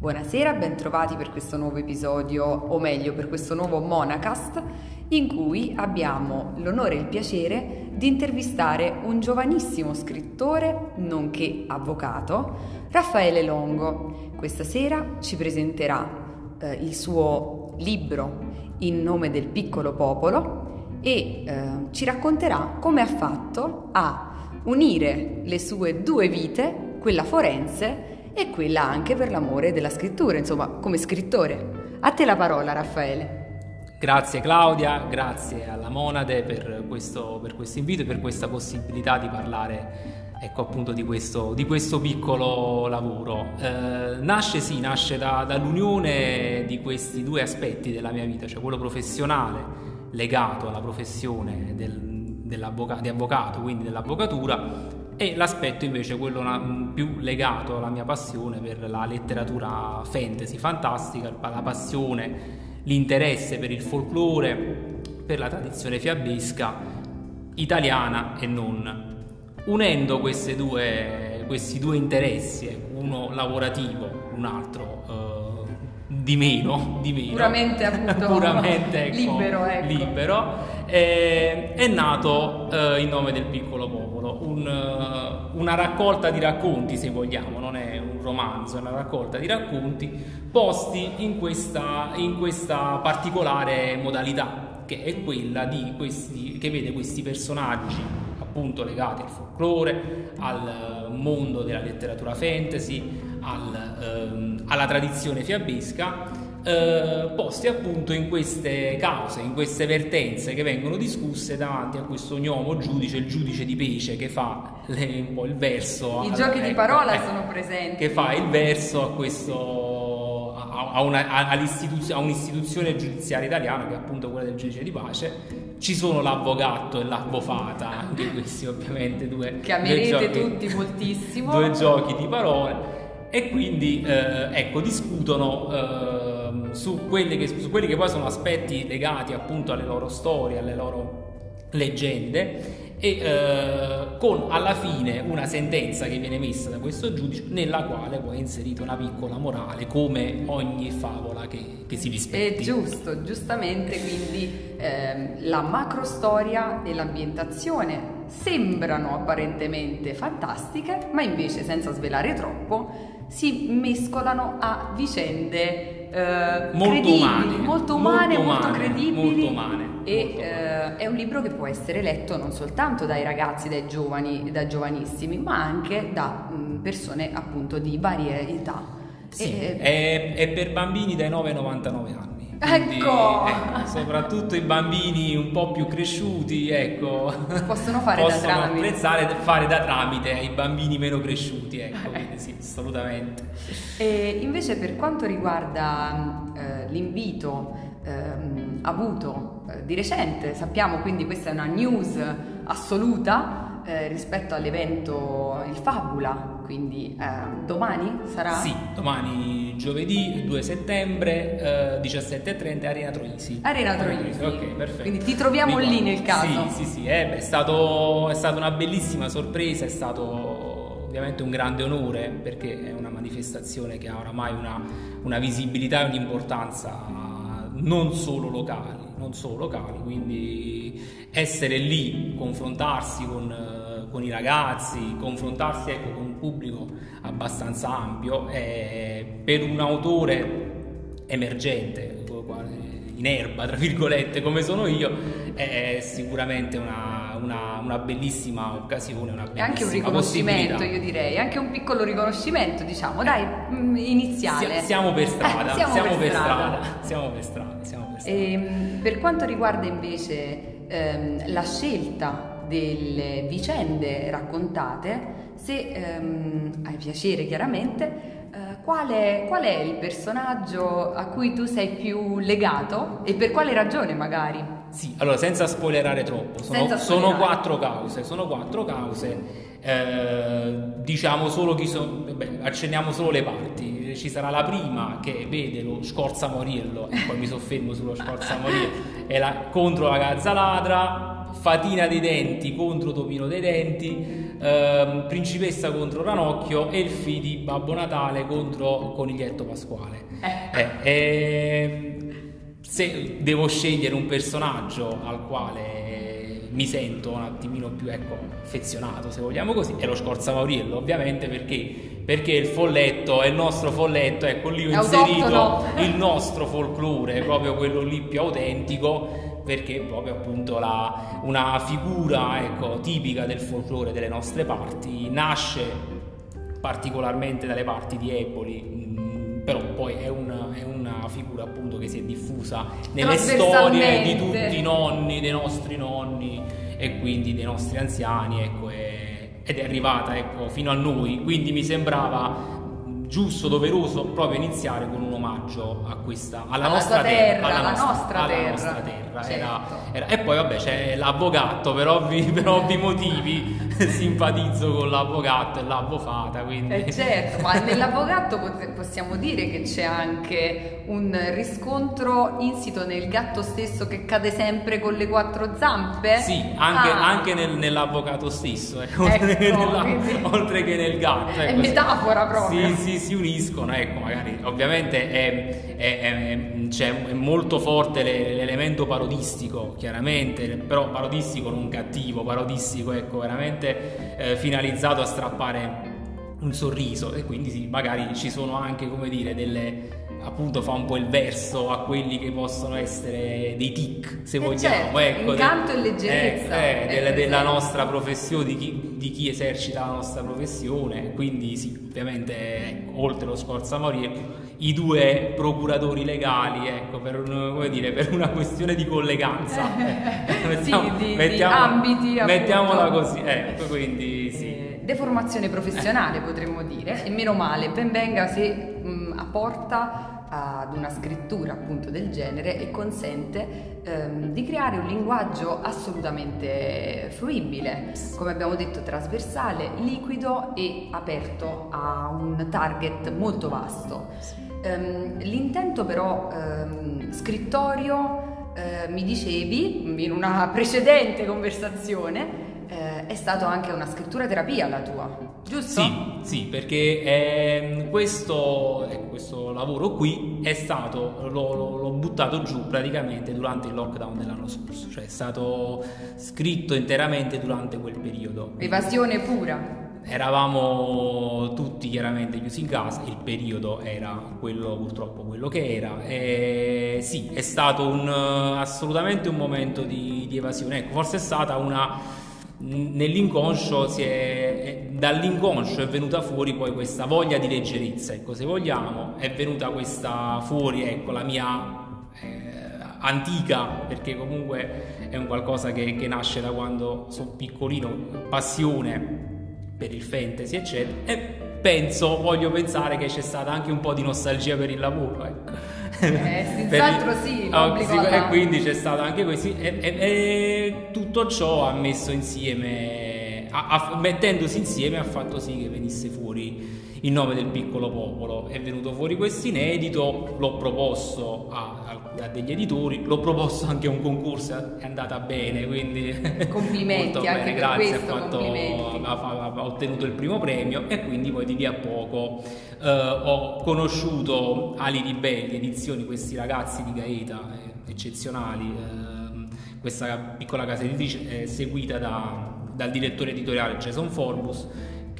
Buonasera, bentrovati per questo nuovo episodio, o meglio per questo nuovo Monacast, in cui abbiamo l'onore e il piacere di intervistare un giovanissimo scrittore, nonché avvocato, Raffaele Longo. Questa sera ci presenterà eh, il suo libro In nome del piccolo popolo e eh, ci racconterà come ha fatto a unire le sue due vite, quella forense e quella anche per l'amore della scrittura, insomma, come scrittore. A te la parola, Raffaele. Grazie Claudia, grazie alla Monade per questo, per questo invito e per questa possibilità di parlare ecco appunto di questo, di questo piccolo lavoro. Eh, nasce sì, nasce da, dall'unione di questi due aspetti della mia vita, cioè quello professionale legato alla professione del, di avvocato, quindi dell'avvocatura, e l'aspetto invece quello più legato alla mia passione per la letteratura fantasy, fantastica, la passione, l'interesse per il folklore, per la tradizione fiabesca italiana e non. Unendo due, questi due interessi, uno lavorativo, un altro eh, di meno, di meno, puramente, appunto, puramente ecco, libero, ecco. libero. Eh, è nato eh, in nome del piccolo popolo, un, uh, una raccolta di racconti se vogliamo, non è un romanzo, è una raccolta di racconti posti in questa, in questa particolare modalità che è quella di questi, che vede questi personaggi appunto legati al folklore, al mondo della letteratura fantasy, al, ehm, alla tradizione fiabesca, eh, posti appunto in queste cause, in queste vertenze che vengono discusse davanti a questo gnomo giudice, il giudice di Pece che fa le, un po' il verso. I alla, giochi ecco, di parola eh, sono presenti. Che fa il verso a questo a, una, a, a, un'istituzione giudiziaria italiana che è appunto quella del giudice di pace ci sono l'avvocato e l'avvofata, anche questi ovviamente due... Che amerete due giochi, tutti moltissimo. Due giochi di parole e quindi eh, ecco, discutono eh, su, che, su, quelli che poi sono aspetti legati appunto alle loro storie, alle loro leggende e eh, con alla fine una sentenza che viene messa da questo giudice nella quale poi è inserita una piccola morale come ogni favola che, che si rispetti. Giusto, giustamente quindi ehm, la macrostoria e l'ambientazione sembrano apparentemente fantastiche ma invece senza svelare troppo si mescolano a vicende eh, molto, umane, molto umane, molto, molto credibili. Molto umane, e molto eh, è un libro che può essere letto non soltanto dai ragazzi, dai giovani, da giovanissimi, ma anche da mh, persone appunto di varie età. Sì, e, è, è per bambini dai 9 ai 99 anni. Quindi, ecco. ecco. soprattutto i bambini un po' più cresciuti, ecco, possono fare possono da tramite. apprezzare fare da tramite ai bambini meno cresciuti, ecco, quindi sì, assolutamente. E invece per quanto riguarda eh, l'invito eh, avuto eh, di recente, sappiamo quindi questa è una news assoluta, eh, rispetto all'evento Il Fabula, quindi eh, domani sarà? Sì, domani giovedì 2 settembre eh, 17.30 Arena Troisi. Arena Troisi. Ok, perfetto. Quindi ti troviamo Ricordo. lì nel caso. Sì, sì, sì, eh, beh, è, stato, è stata una bellissima sorpresa, è stato ovviamente un grande onore perché è una manifestazione che ha oramai una, una visibilità e un'importanza non solo locali, non solo locali, quindi essere lì, confrontarsi con, eh, con i ragazzi, confrontarsi ecco, con pubblico abbastanza ampio, è, per un autore emergente, in erba, tra virgolette, come sono io, è sicuramente una, una, una bellissima occasione, una bellissima È anche un riconoscimento, io direi, anche un piccolo riconoscimento, diciamo, dai, mm, iniziale. Siamo per strada, siamo, per, strada. siamo per strada, siamo per strada. E, per quanto riguarda invece ehm, la scelta delle vicende raccontate, se ehm, hai piacere chiaramente, qual è, qual è il personaggio a cui tu sei più legato e per quale ragione magari? Sì, allora senza spoilerare troppo, sono, spoilerare. sono quattro cause, sono quattro cause. Eh, diciamo solo chi sono, accenniamo solo le parti. Ci sarà la prima che vede lo Scorza Moriello, e poi mi soffermo sullo Scorza Moriello, è la, contro la Gazza Ladra, Fatina dei Denti contro Topino dei Denti, ehm, Principessa contro Ranocchio, Elfi di Babbo Natale contro Coniglietto Pasquale. Eh. Eh, eh, se devo scegliere un personaggio al quale mi sento un attimino più ecco, affezionato, se vogliamo così, è lo Scorza Mauriello, ovviamente perché perché il folletto è il nostro folletto, ecco lì ho inserito il nostro folklore, proprio quello lì più autentico, perché è proprio appunto la, una figura ecco, tipica del folklore delle nostre parti, nasce particolarmente dalle parti di Eboli, mm, però poi è una, è una, figura appunto che si è diffusa nelle storie di tutti i nonni, dei nostri nonni e quindi dei nostri anziani, ecco, e ed è arrivata ecco, fino a noi, quindi mi sembrava giusto, doveroso proprio iniziare con un omaggio a questa, alla, alla nostra terra, terra, alla, nostra, nostra alla terra. Nostra terra. Certo. Era, era, e poi vabbè c'è l'avvocato, per ovvi, per ovvi motivi simpatizzo con l'avvocato e l'avvofata. Quindi... Eh certo, ma nell'avvocato possiamo dire che c'è anche un riscontro insito nel gatto stesso che cade sempre con le quattro zampe? Sì, anche, ah. anche nel, nell'avvocato stesso, eh, oltre, ecco, nella, oltre, che nel gatto. Ecco, è metafora proprio. Sì, sì, si uniscono, ecco, magari ovviamente è, è, è, cioè, è molto forte l'elemento parodistico, chiaramente, però parodistico non cattivo, parodistico, ecco, veramente eh, finalizzato a strappare un sorriso e quindi sì, magari ci sono anche, come dire, delle appunto fa un po' il verso a quelli che possono essere dei tic, se eh vogliamo. Certo, ecco, incanto e leggerezza. Eh, eh, della, della, nostra professione, di chi, di chi, esercita la nostra professione. Quindi sì, ovviamente oltre lo Scorza Morie, i due procuratori legali, ecco, per, un, dire, per una questione di colleganza. mettiamo, sì, di, mettiamo, di ambiti. Mettiamola appunto. così, ecco, quindi sì. Eh, deformazione professionale potremmo dire, e meno male, ben venga se mh, apporta ad una scrittura appunto del genere e consente ehm, di creare un linguaggio assolutamente fruibile, come abbiamo detto trasversale, liquido e aperto a un target molto vasto. Um, l'intento però um, scrittorio, uh, mi dicevi in una precedente conversazione, uh, è stata anche una scrittura terapia la tua, giusto? Sì, sì perché eh, questo, eh, questo, lavoro qui è stato, l'ho, l'ho buttato giù praticamente durante il lockdown dell'anno scorso, cioè è stato scritto interamente durante quel periodo. Evasione pura eravamo tutti chiaramente chiusi in casa, il periodo era quello purtroppo quello che era. E sì, è stato un, assolutamente un momento di, di evasione, ecco, forse è stata una nell'inconscio si è, dall'inconscio è venuta fuori poi questa voglia di leggerezza, ecco, se vogliamo, è venuta questa fuori, ecco, la mia eh, antica, perché comunque è un qualcosa che, che nasce da quando sono piccolino, passione per il fantasy, eccetera. E penso, voglio pensare che c'è stata anche un po' di nostalgia per il lavoro. Ecco. Eh, senz'altro sì, oh, e quindi c'è stato anche questo. E, e, e, tutto ciò ha messo insieme, ha, ha, mettendosi insieme, ha fatto sì che venisse fuori il nome del piccolo popolo. È venuto fuori questo inedito, l'ho proposto a, a, degli editori, l'ho proposto anche a un concorso, è andata bene, quindi complimenti anche bene, grazie, questo, ha, fatto, ha, ha, ottenuto il primo premio e quindi poi di lì a poco eh, ho conosciuto Ali Ribelli, edizioni, questi ragazzi di Gaeta eh, eccezionali. Eh, questa piccola casa editrice è seguita da, dal direttore editoriale Jason Forbus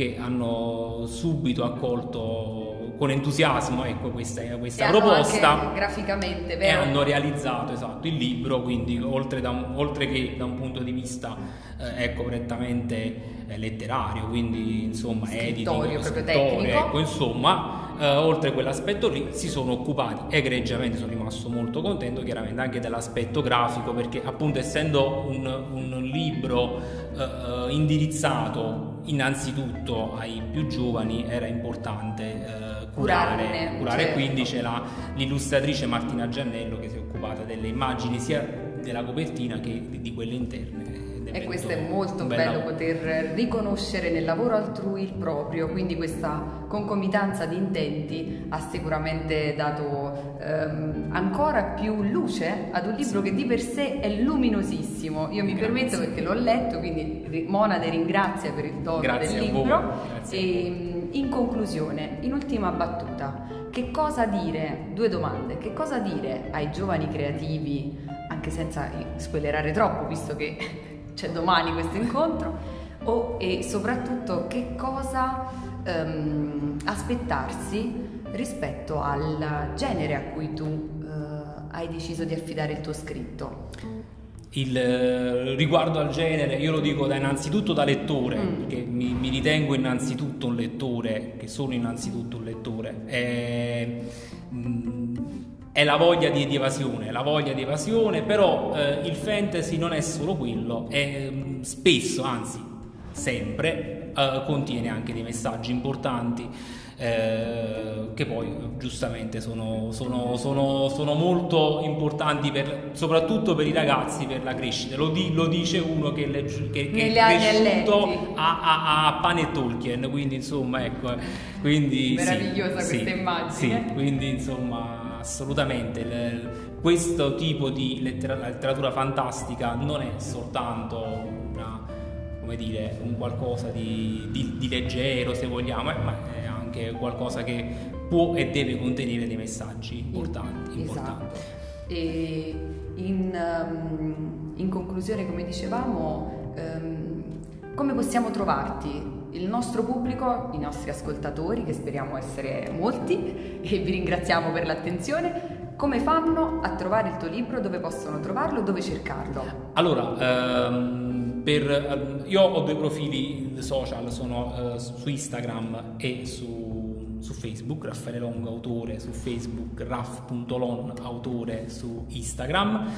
che hanno subito accolto con entusiasmo ecco, questa, questa proposta graficamente vero? e hanno realizzato esatto, il libro quindi oltre, un, oltre, che da un punto di vista eh, ecco, prettamente eh, letterario quindi insomma edito ecco, insomma eh, oltre quell'aspetto lì si sono occupati egregiamente, sono rimasto molto contento chiaramente anche dell'aspetto grafico perché appunto essendo un, un libro eh, indirizzato innanzitutto ai più giovani era importante eh, curare, Curarne, curare certo. quindi c'è la, l'illustratrice Martina Giannello che si è occupata delle immagini sia della copertina che di, di quelle interne e questo è molto bello lavoro. poter riconoscere nel lavoro altrui il proprio, quindi questa concomitanza di intenti ha sicuramente dato ehm, ancora più luce ad un libro sì. che di per sé è luminosissimo. Io mi Grazie. permetto perché l'ho letto, quindi Monade ringrazia per il dono del libro. E, in conclusione, in ultima battuta, che cosa dire? Due domande. Che cosa dire ai giovani creativi, anche senza spoilerare troppo, visto che c'è domani questo incontro? O, e soprattutto che cosa um, aspettarsi rispetto al genere a cui tu uh, hai deciso di affidare il tuo scritto? Il, eh, riguardo al genere, io lo dico da innanzitutto da lettore, mm. perché mi, mi, ritengo innanzitutto un lettore, che sono innanzitutto un lettore. È, mm, è la voglia di, di, evasione, la voglia di evasione, però eh, il fantasy non è solo quello, è mm, spesso, anzi sempre, eh, contiene anche dei messaggi importanti eh, che poi giustamente sono, sono, sono, sono molto importanti per, soprattutto per i ragazzi per la crescita. Lo, di, lo dice uno che, legge, che, che è cresciuto a, a, a, Pane e Tolkien, quindi insomma ecco. Quindi, Meravigliosa sì, questa sì, immagine. Sì, quindi insomma assolutamente. Le, questo tipo di letteratura, letteratura fantastica non è soltanto una, come dire, un qualcosa di, di, di leggero se vogliamo, eh, ma è anche qualcosa che può e deve contenere dei messaggi importanti. Esatto. E in, um, in, conclusione, come dicevamo, um, come possiamo trovarti? Il nostro pubblico, i nostri ascoltatori, che speriamo essere molti, e vi ringraziamo per l'attenzione, come fanno a trovare il tuo libro? Dove possono trovarlo? Dove cercarlo? Allora, ehm, per, ehm, io ho due profili social, sono eh, su Instagram e su, su, Facebook, Raffaele Longo autore su Facebook, raff.lon autore su Instagram.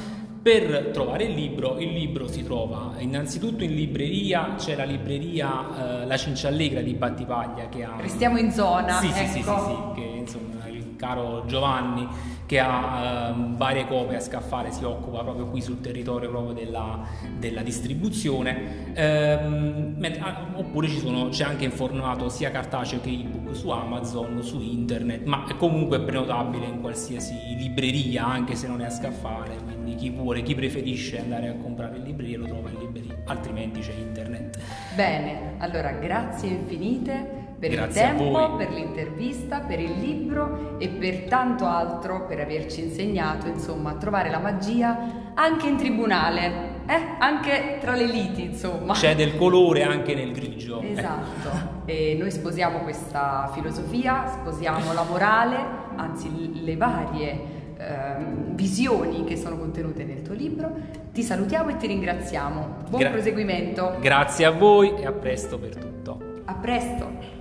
Per trovare il libro, il libro si trova innanzitutto in libreria, c'è la libreria eh, La Cinciallegra di Battipaglia che ha... Restiamo in zona, sì, ecco. sì, sì, sì, sì, che insomma il caro Giovanni che ha ehm, varie copie a scaffale, si occupa proprio qui sul territorio proprio della, della distribuzione, ehm, ah, oppure sono, c'è anche in formato sia cartaceo che ebook su Amazon, su internet, ma è comunque prenotabile in qualsiasi libreria, anche se non è a scaffale, quindi chi vuole, chi preferisce andare a comprare in libreria lo trova in libreria, altrimenti c'è internet. Bene, allora grazie infinite per Grazie il tempo, per l'intervista, per il libro e per tanto altro, per averci insegnato, insomma, a trovare la magia anche in tribunale, eh? anche tra le liti, insomma. C'è del colore anche nel grigio. Esatto, e noi sposiamo questa filosofia, sposiamo la morale, anzi le varie ehm, visioni che sono contenute nel tuo libro. Ti salutiamo e ti ringraziamo. Buon Gra- proseguimento. Grazie a voi e a presto per tutto. A presto.